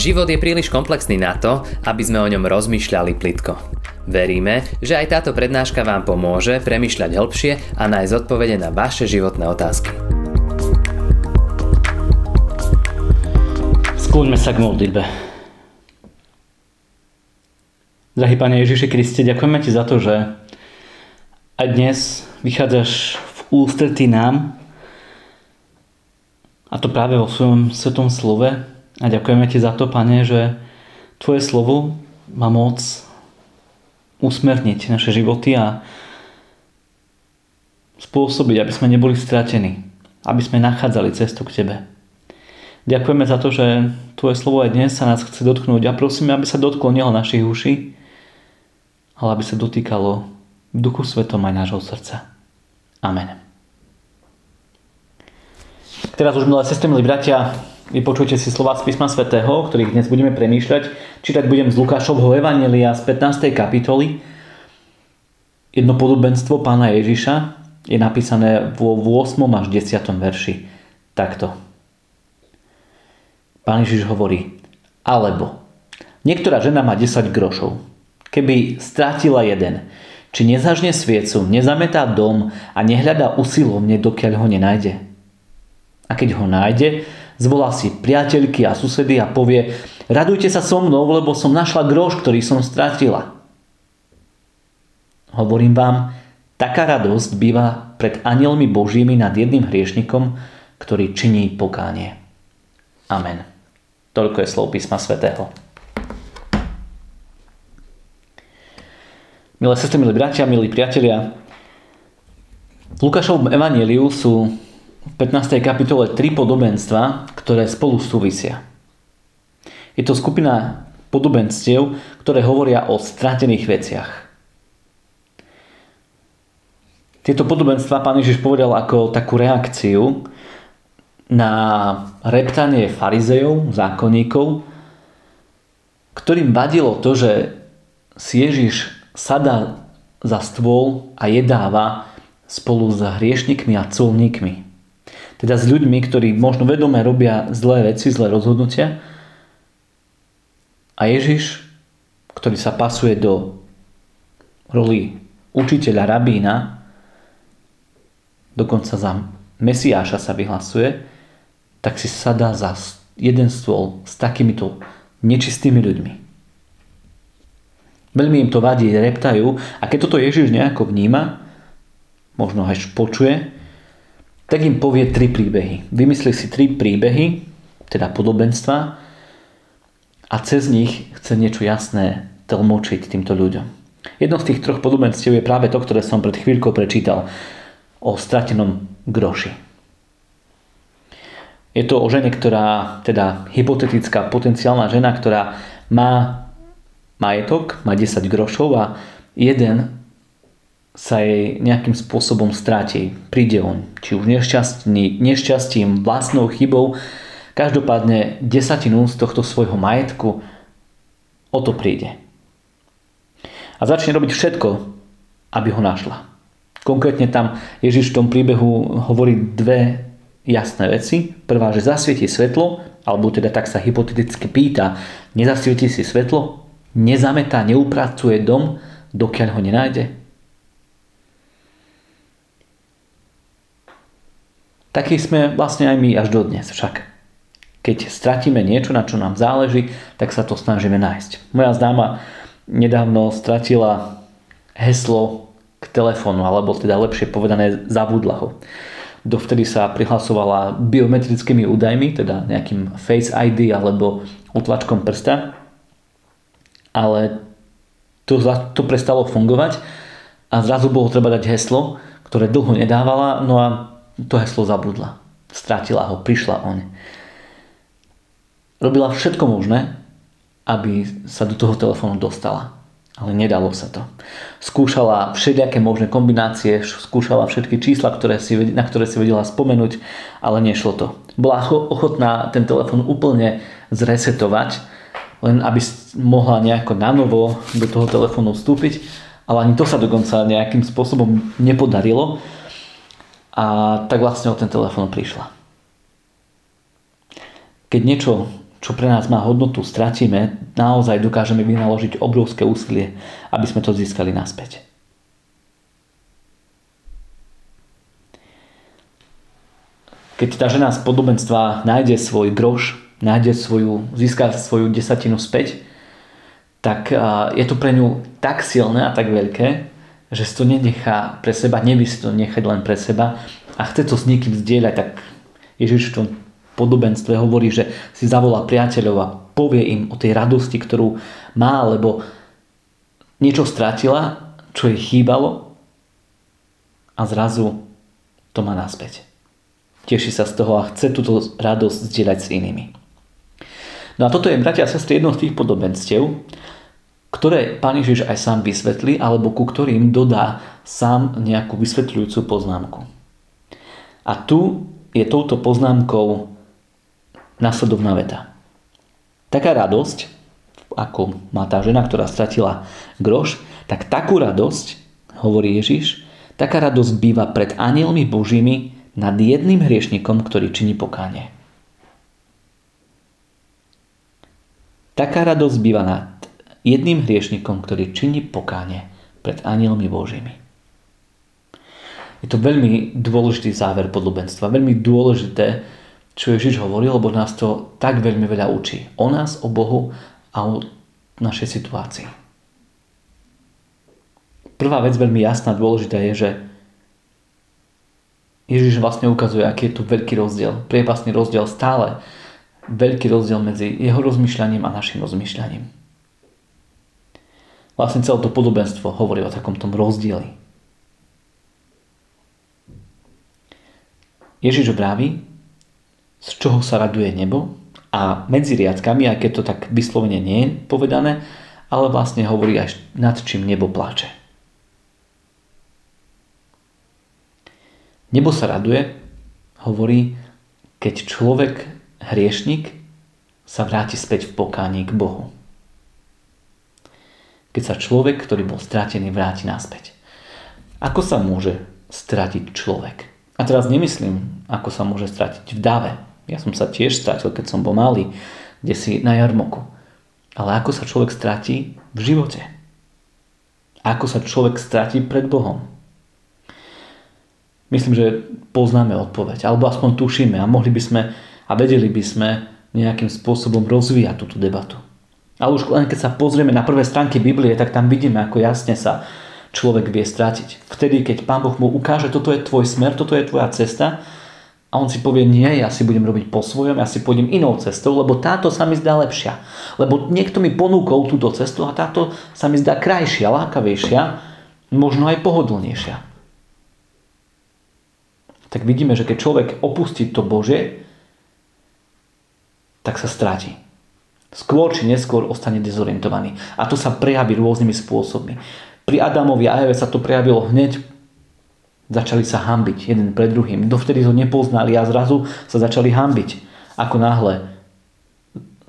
Život je príliš komplexný na to, aby sme o ňom rozmýšľali plitko. Veríme, že aj táto prednáška vám pomôže premyšľať hĺbšie a nájsť odpovede na vaše životné otázky. Skúňme sa k modlitbe. Drahý Pane Ježiši Kriste, ďakujeme Ti za to, že aj dnes vychádzaš v ústretí nám a to práve vo svojom svetom slove. A ďakujeme Ti za to, Pane, že Tvoje slovo má moc usmerniť naše životy a spôsobiť, aby sme neboli stratení, aby sme nachádzali cestu k Tebe. Ďakujeme za to, že Tvoje slovo aj dnes sa nás chce dotknúť a prosíme, aby sa dotklo nielen našich uší, ale aby sa dotýkalo duchu svetom aj nášho srdca. Amen. Teraz už, milé sestry, milí bratia, vypočujte si slova z písma svätého, ktorých dnes budeme premýšľať. Čítať budem z Lukášovho Evanelia z 15. kapitoly. Jedno podobenstvo pána Ježiša je napísané vo 8. až 10. verši. Takto. Pán Ježiš hovorí, alebo niektorá žena má 10 grošov. Keby strátila jeden, či nezažne sviecu, nezametá dom a nehľadá usilovne, dokiaľ ho nenájde. A keď ho nájde, zvolá si priateľky a susedy a povie radujte sa so mnou, lebo som našla groš, ktorý som stratila. Hovorím vám, taká radosť býva pred anielmi Božími nad jedným hriešnikom, ktorý činí pokánie. Amen. Toľko je slov písma svätého. Milé sestry, milí bratia, milí priatelia, v Lukášovom evaníliu sú 15. kapitole tri podobenstva, ktoré spolu súvisia. Je to skupina podobenstiev, ktoré hovoria o stratených veciach. Tieto podobenstva pán Ježiš povedal ako takú reakciu na reptanie farizejov, zákonníkov, ktorým vadilo to, že si Ježiš sadá za stôl a jedáva spolu s hriešnikmi a colníkmi. Teda s ľuďmi, ktorí možno vedome robia zlé veci, zlé rozhodnutia. A Ježiš, ktorý sa pasuje do roli učiteľa, rabína, dokonca za Mesiáša sa vyhlasuje, tak si sadá za jeden stôl s takýmito nečistými ľuďmi. Veľmi im to vadí, reptajú a keď toto Ježiš nejako vníma, možno až počuje, tak im povie tri príbehy. Vymyslí si tri príbehy, teda podobenstva a cez nich chce niečo jasné tlmočiť týmto ľuďom. Jedno z tých troch podobenstiev je práve to, ktoré som pred chvíľkou prečítal o stratenom groši. Je to o žene, ktorá, teda hypotetická potenciálna žena, ktorá má majetok, má 10 grošov a jeden sa jej nejakým spôsobom stráti. Príde on, či už nešťastný, nešťastím, vlastnou chybou, každopádne desatinu z tohto svojho majetku o to príde. A začne robiť všetko, aby ho našla. Konkrétne tam Ježiš v tom príbehu hovorí dve jasné veci. Prvá, že zasvieti svetlo, alebo teda tak sa hypoteticky pýta, nezasvieti si svetlo, nezametá, neupracuje dom, dokiaľ ho nenájde? Takí sme vlastne aj my až dodnes však. Keď stratíme niečo, na čo nám záleží, tak sa to snažíme nájsť. Moja známa nedávno stratila heslo k telefónu, alebo teda lepšie povedané, zabudla ho. Dovtedy sa prihlasovala biometrickými údajmi, teda nejakým Face ID alebo otlačkom prsta ale to, to prestalo fungovať a zrazu bolo treba dať heslo, ktoré dlho nedávala, no a to heslo zabudla. Strátila ho, prišla oň. Robila všetko možné, aby sa do toho telefónu dostala. Ale nedalo sa to. Skúšala všelijaké možné kombinácie, skúšala všetky čísla, ktoré si, na ktoré si vedela spomenúť, ale nešlo to. Bola ochotná ten telefón úplne zresetovať, len aby mohla nejako nanovo do toho telefónu vstúpiť, ale ani to sa dokonca nejakým spôsobom nepodarilo a tak vlastne o ten telefón prišla. Keď niečo čo pre nás má hodnotu, stratíme, naozaj dokážeme vynaložiť obrovské úsilie, aby sme to získali naspäť. Keď tá žena z podobenstva nájde svoj groš, nájde svoju, získa svoju desatinu späť, tak je to pre ňu tak silné a tak veľké, že si to nenechá pre seba, nevy si to nechať len pre seba a chce to s niekým zdieľať, tak Ježiš v tom podobenstve hovorí, že si zavolá priateľov a povie im o tej radosti, ktorú má, lebo niečo stratila, čo jej chýbalo a zrazu to má naspäť. Teší sa z toho a chce túto radosť zdieľať s inými. No a toto je, bratia a sestry, jedno z tých podobenstiev, ktoré Pán Ježiš aj sám vysvetlí, alebo ku ktorým dodá sám nejakú vysvetľujúcu poznámku. A tu je touto poznámkou nasledovná veta. Taká radosť, ako má tá žena, ktorá stratila groš, tak takú radosť, hovorí Ježiš, taká radosť býva pred anielmi božími nad jedným hriešnikom, ktorý činí pokánie. Taká radosť býva nad jedným hriešnikom, ktorý činí pokánie pred anielmi božími. Je to veľmi dôležitý záver podobenstva, veľmi dôležité, čo Ježiš hovorí, lebo nás to tak veľmi veľa učí. O nás, o Bohu a o našej situácii. Prvá vec veľmi jasná, dôležitá je, že Ježiš vlastne ukazuje, aký je tu veľký rozdiel, priepasný rozdiel stále, veľký rozdiel medzi jeho rozmýšľaním a našim rozmýšľaním. Vlastne celé to podobenstvo hovorí o takomto rozdieli. Ježiš vraví, z čoho sa raduje nebo a medzi riadkami, aj keď to tak vyslovene nie je povedané, ale vlastne hovorí až nad čím nebo plače. Nebo sa raduje, hovorí, keď človek, hriešnik, sa vráti späť v pokání k Bohu. Keď sa človek, ktorý bol stratený, vráti naspäť. Ako sa môže stratiť človek? A teraz nemyslím, ako sa môže stratiť v dave, ja som sa tiež stratil, keď som bol malý, kde si na jarmoku. Ale ako sa človek stratí v živote? Ako sa človek stratí pred Bohom? Myslím, že poznáme odpoveď, alebo aspoň tušíme a mohli by sme a vedeli by sme nejakým spôsobom rozvíjať túto debatu. Ale už len keď sa pozrieme na prvé stránky Biblie, tak tam vidíme, ako jasne sa človek vie stratiť. Vtedy, keď Pán Boh mu ukáže, toto je tvoj smer, toto je tvoja cesta, a on si povie, nie, ja si budem robiť po svojom, ja si pôjdem inou cestou, lebo táto sa mi zdá lepšia. Lebo niekto mi ponúkol túto cestu a táto sa mi zdá krajšia, lákavejšia, možno aj pohodlnejšia. Tak vidíme, že keď človek opustí to Bože, tak sa stráti. Skôr či neskôr ostane dezorientovaný. A to sa prejaví rôznymi spôsobmi. Pri Adamovi a Eve sa to prejavilo hneď Začali sa hambiť jeden pred druhým. Dovtedy ho nepoznali a zrazu sa začali hambiť. Ako náhle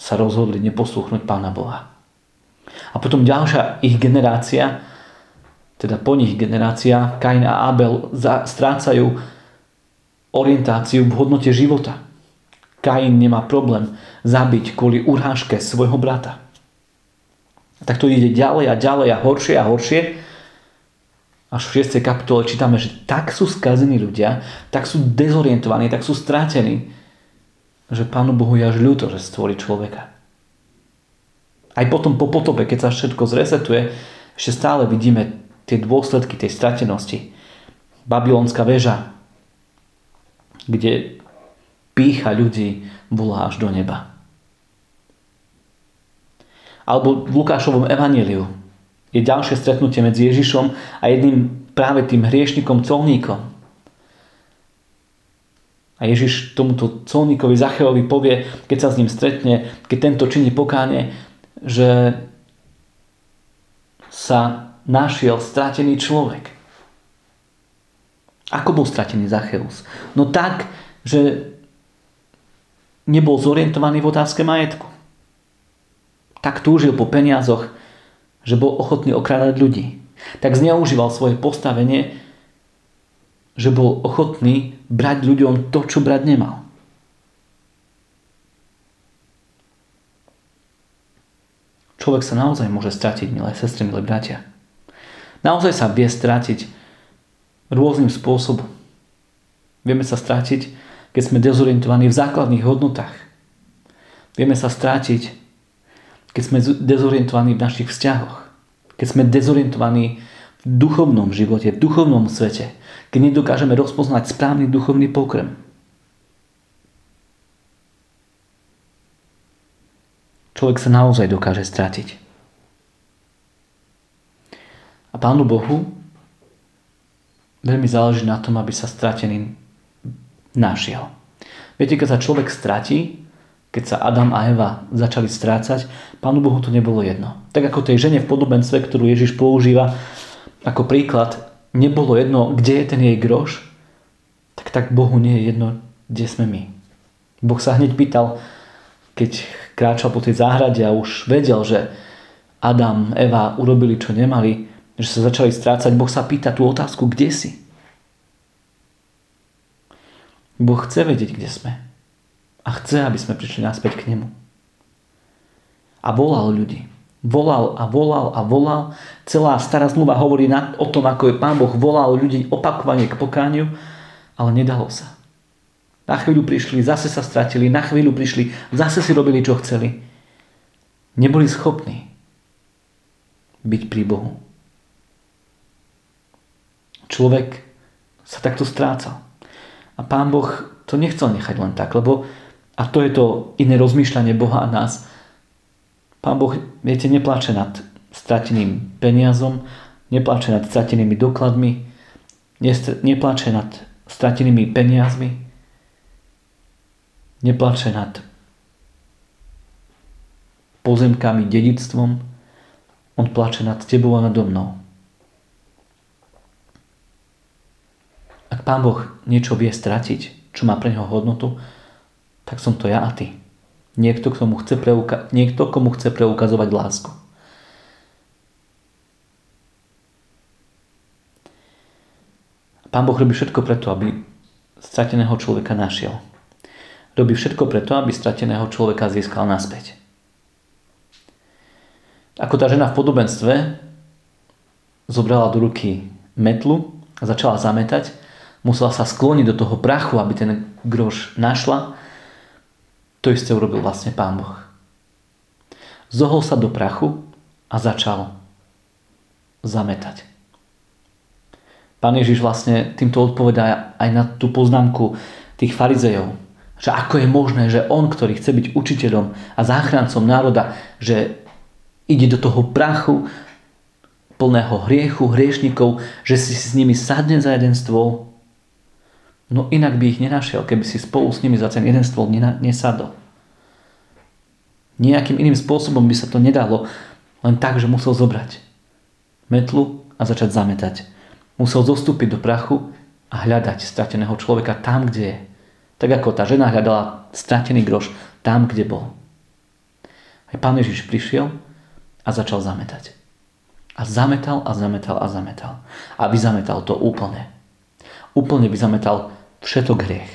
sa rozhodli neposluchnúť Pána Boha. A potom ďalšia ich generácia, teda po nich generácia, Kain a Abel strácajú orientáciu v hodnote života. Kain nemá problém zabiť kvôli urážke svojho brata. Tak to ide ďalej a ďalej a horšie a horšie až v 6. kapitole čítame, že tak sú skazení ľudia, tak sú dezorientovaní, tak sú strátení, že Pánu Bohu je až ľúto, že stvorí človeka. Aj potom po potope, keď sa všetko zresetuje, ešte stále vidíme tie dôsledky tej stratenosti. Babylonská väža, kde pícha ľudí volá až do neba. Alebo v Lukášovom evaníliu, je ďalšie stretnutie medzi Ježišom a jedným práve tým hriešnikom, colníkom. A Ježiš tomuto colníkovi Zacheovi povie, keď sa s ním stretne, keď tento činí pokáne, že sa našiel stratený človek. Ako bol stratený Zacheus? No tak, že nebol zorientovaný v otázke majetku. Tak túžil po peniazoch, že bol ochotný okrádať ľudí. Tak zneužíval svoje postavenie, že bol ochotný brať ľuďom to, čo brať nemal. Človek sa naozaj môže stratiť, milé sestry, milé bratia. Naozaj sa vie stratiť rôznym spôsobom. Vieme sa stratiť, keď sme dezorientovaní v základných hodnotách. Vieme sa strátiť, keď sme dezorientovaní v našich vzťahoch. Keď sme dezorientovaní v duchovnom živote, v duchovnom svete. Keď nedokážeme rozpoznať správny duchovný pokrm. Človek sa naozaj dokáže stratiť. A Pánu Bohu veľmi záleží na tom, aby sa stratený našiel. Viete, keď sa človek stratí, keď sa Adam a Eva začali strácať, Pánu Bohu to nebolo jedno. Tak ako tej žene v podobenstve, ktorú Ježiš používa ako príklad, nebolo jedno, kde je ten jej groš, tak tak Bohu nie je jedno, kde sme my. Boh sa hneď pýtal, keď kráčal po tej záhrade a už vedel, že Adam, Eva urobili, čo nemali, že sa začali strácať, Boh sa pýta tú otázku, kde si? Boh chce vedieť, kde sme. A chce, aby sme prišli naspäť k nemu. A volal ľudí. Volal a volal a volal. Celá stará zmluva hovorí o tom, ako je Pán Boh volal ľudí opakovane k pokániu, ale nedalo sa. Na chvíľu prišli, zase sa stratili, na chvíľu prišli, zase si robili, čo chceli. Neboli schopní byť pri Bohu. Človek sa takto strácal. A Pán Boh to nechcel nechať len tak, lebo a to je to iné rozmýšľanie Boha a nás. Pán Boh, viete, nepláče nad strateným peniazom, nepláče nad stratenými dokladmi, nepláče nad stratenými peniazmi, nepláče nad pozemkami, dedictvom, on plače nad tebou a nado mnou. Ak Pán Boh niečo vie stratiť, čo má pre neho hodnotu, tak som to ja a ty. Niekto, komu chce, preuka- niekto, komu chce preukazovať lásku. Pán Boh robí všetko preto, aby strateného človeka našiel. Robí všetko preto, aby strateného človeka získal naspäť. Ako tá žena v podobenstve zobrala do ruky metlu a začala zametať, musela sa skloniť do toho prachu, aby ten groš našla, to isté urobil vlastne Pán Boh. Zohol sa do prachu a začal zametať. Pán Ježiš vlastne týmto odpovedá aj na tú poznámku tých farizejov, že ako je možné, že on, ktorý chce byť učiteľom a záchrancom národa, že ide do toho prachu plného hriechu, hriešnikov, že si s nimi sadne za jeden stôl No inak by ich nenašiel, keby si spolu s nimi za ten jeden stôl nesadol. Nejakým iným spôsobom by sa to nedalo, len tak, že musel zobrať metlu a začať zametať. Musel zostúpiť do prachu a hľadať strateného človeka tam, kde je. Tak ako tá žena hľadala stratený groš tam, kde bol. Aj pán Ježiš prišiel a začal zametať. A zametal a zametal a zametal. A vyzametal to úplne. Úplne vyzametal všetok hriech.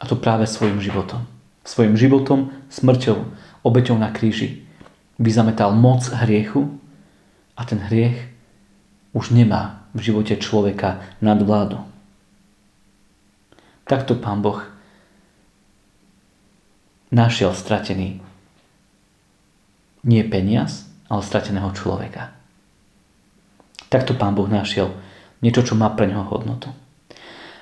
A to práve svojim životom. Svojim životom, smrťou, obeťou na kríži vyzametal moc hriechu a ten hriech už nemá v živote človeka nadvládu. Takto Pán Boh našiel stratený nie peniaz, ale strateného človeka. Takto Pán Boh našiel Niečo, čo má pre neho hodnotu.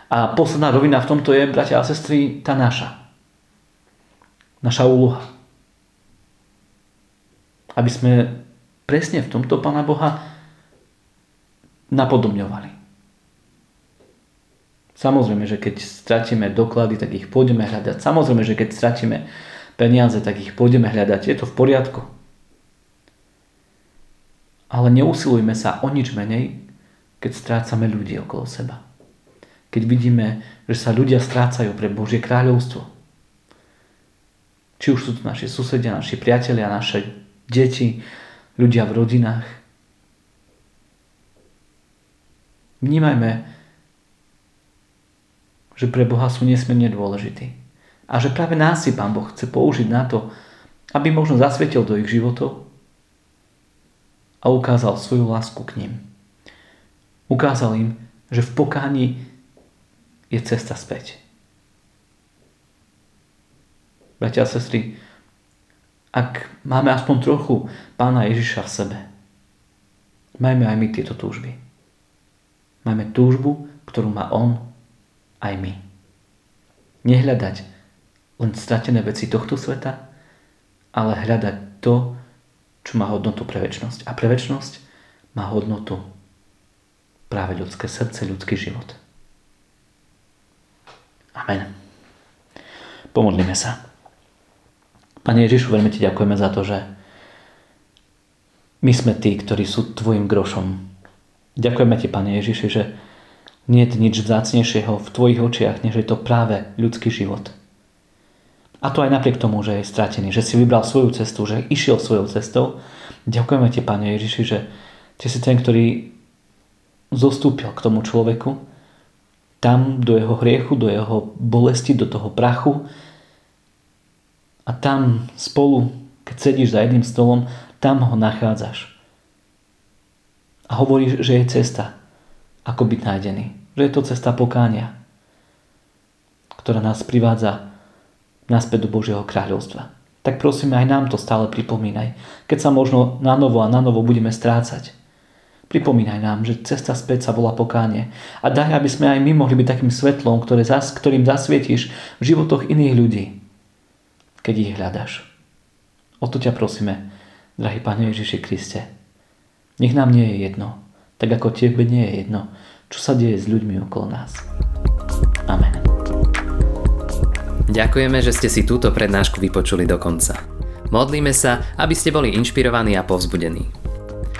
A posledná rovina v tomto je, bratia a sestry, tá naša. Naša úloha. Aby sme presne v tomto Pána Boha napodobňovali. Samozrejme, že keď stratíme doklady, tak ich pôjdeme hľadať. Samozrejme, že keď stratíme peniaze, tak ich pôjdeme hľadať. Je to v poriadku. Ale neusilujme sa o nič menej, keď strácame ľudí okolo seba. Keď vidíme, že sa ľudia strácajú pre Božie kráľovstvo. Či už sú to naši susedia, naši priatelia, naše deti, ľudia v rodinách. Vnímajme, že pre Boha sú nesmierne dôležití. A že práve nás si Pán Boh chce použiť na to, aby možno zasvietil do ich životov a ukázal svoju lásku k ním. Ukázal im, že v pokáni je cesta späť. Bratia a sestry, ak máme aspoň trochu pána Ježiša v sebe, majme aj my tieto túžby. Majme túžbu, ktorú má on aj my. Nehľadať len stratené veci tohto sveta, ale hľadať to, čo má hodnotu pre väčnosť. A pre väčnosť má hodnotu práve ľudské srdce, ľudský život. Amen. Pomodlíme sa. Pane Ježišu, veľmi Ti ďakujeme za to, že my sme tí, ktorí sú Tvojim grošom. Ďakujeme Ti, Pane Ježiši, že nie je nič vzácnejšieho v Tvojich očiach, než je to práve ľudský život. A to aj napriek tomu, že je stratený, že si vybral svoju cestu, že išiel svojou cestou. Ďakujeme ti, Pane Ježiši, že ty si ten, ktorý zostúpil k tomu človeku, tam do jeho hriechu, do jeho bolesti, do toho prachu a tam spolu, keď sedíš za jedným stolom, tam ho nachádzaš. A hovoríš, že je cesta, ako byť nájdený. Že je to cesta pokánia, ktorá nás privádza naspäť do Božieho kráľovstva. Tak prosíme, aj nám to stále pripomínaj. Keď sa možno na novo a na novo budeme strácať. Pripomínaj nám, že cesta späť sa volá pokánie. A daj, aby sme aj my mohli byť takým svetlom, ktoré zas, ktorým zasvietiš v životoch iných ľudí, keď ich hľadaš. O to ťa prosíme, drahý Pane Ježiši Kriste. Nech nám nie je jedno, tak ako Tebe nie je jedno, čo sa deje s ľuďmi okolo nás. Amen. Ďakujeme, že ste si túto prednášku vypočuli do konca. Modlíme sa, aby ste boli inšpirovaní a povzbudení.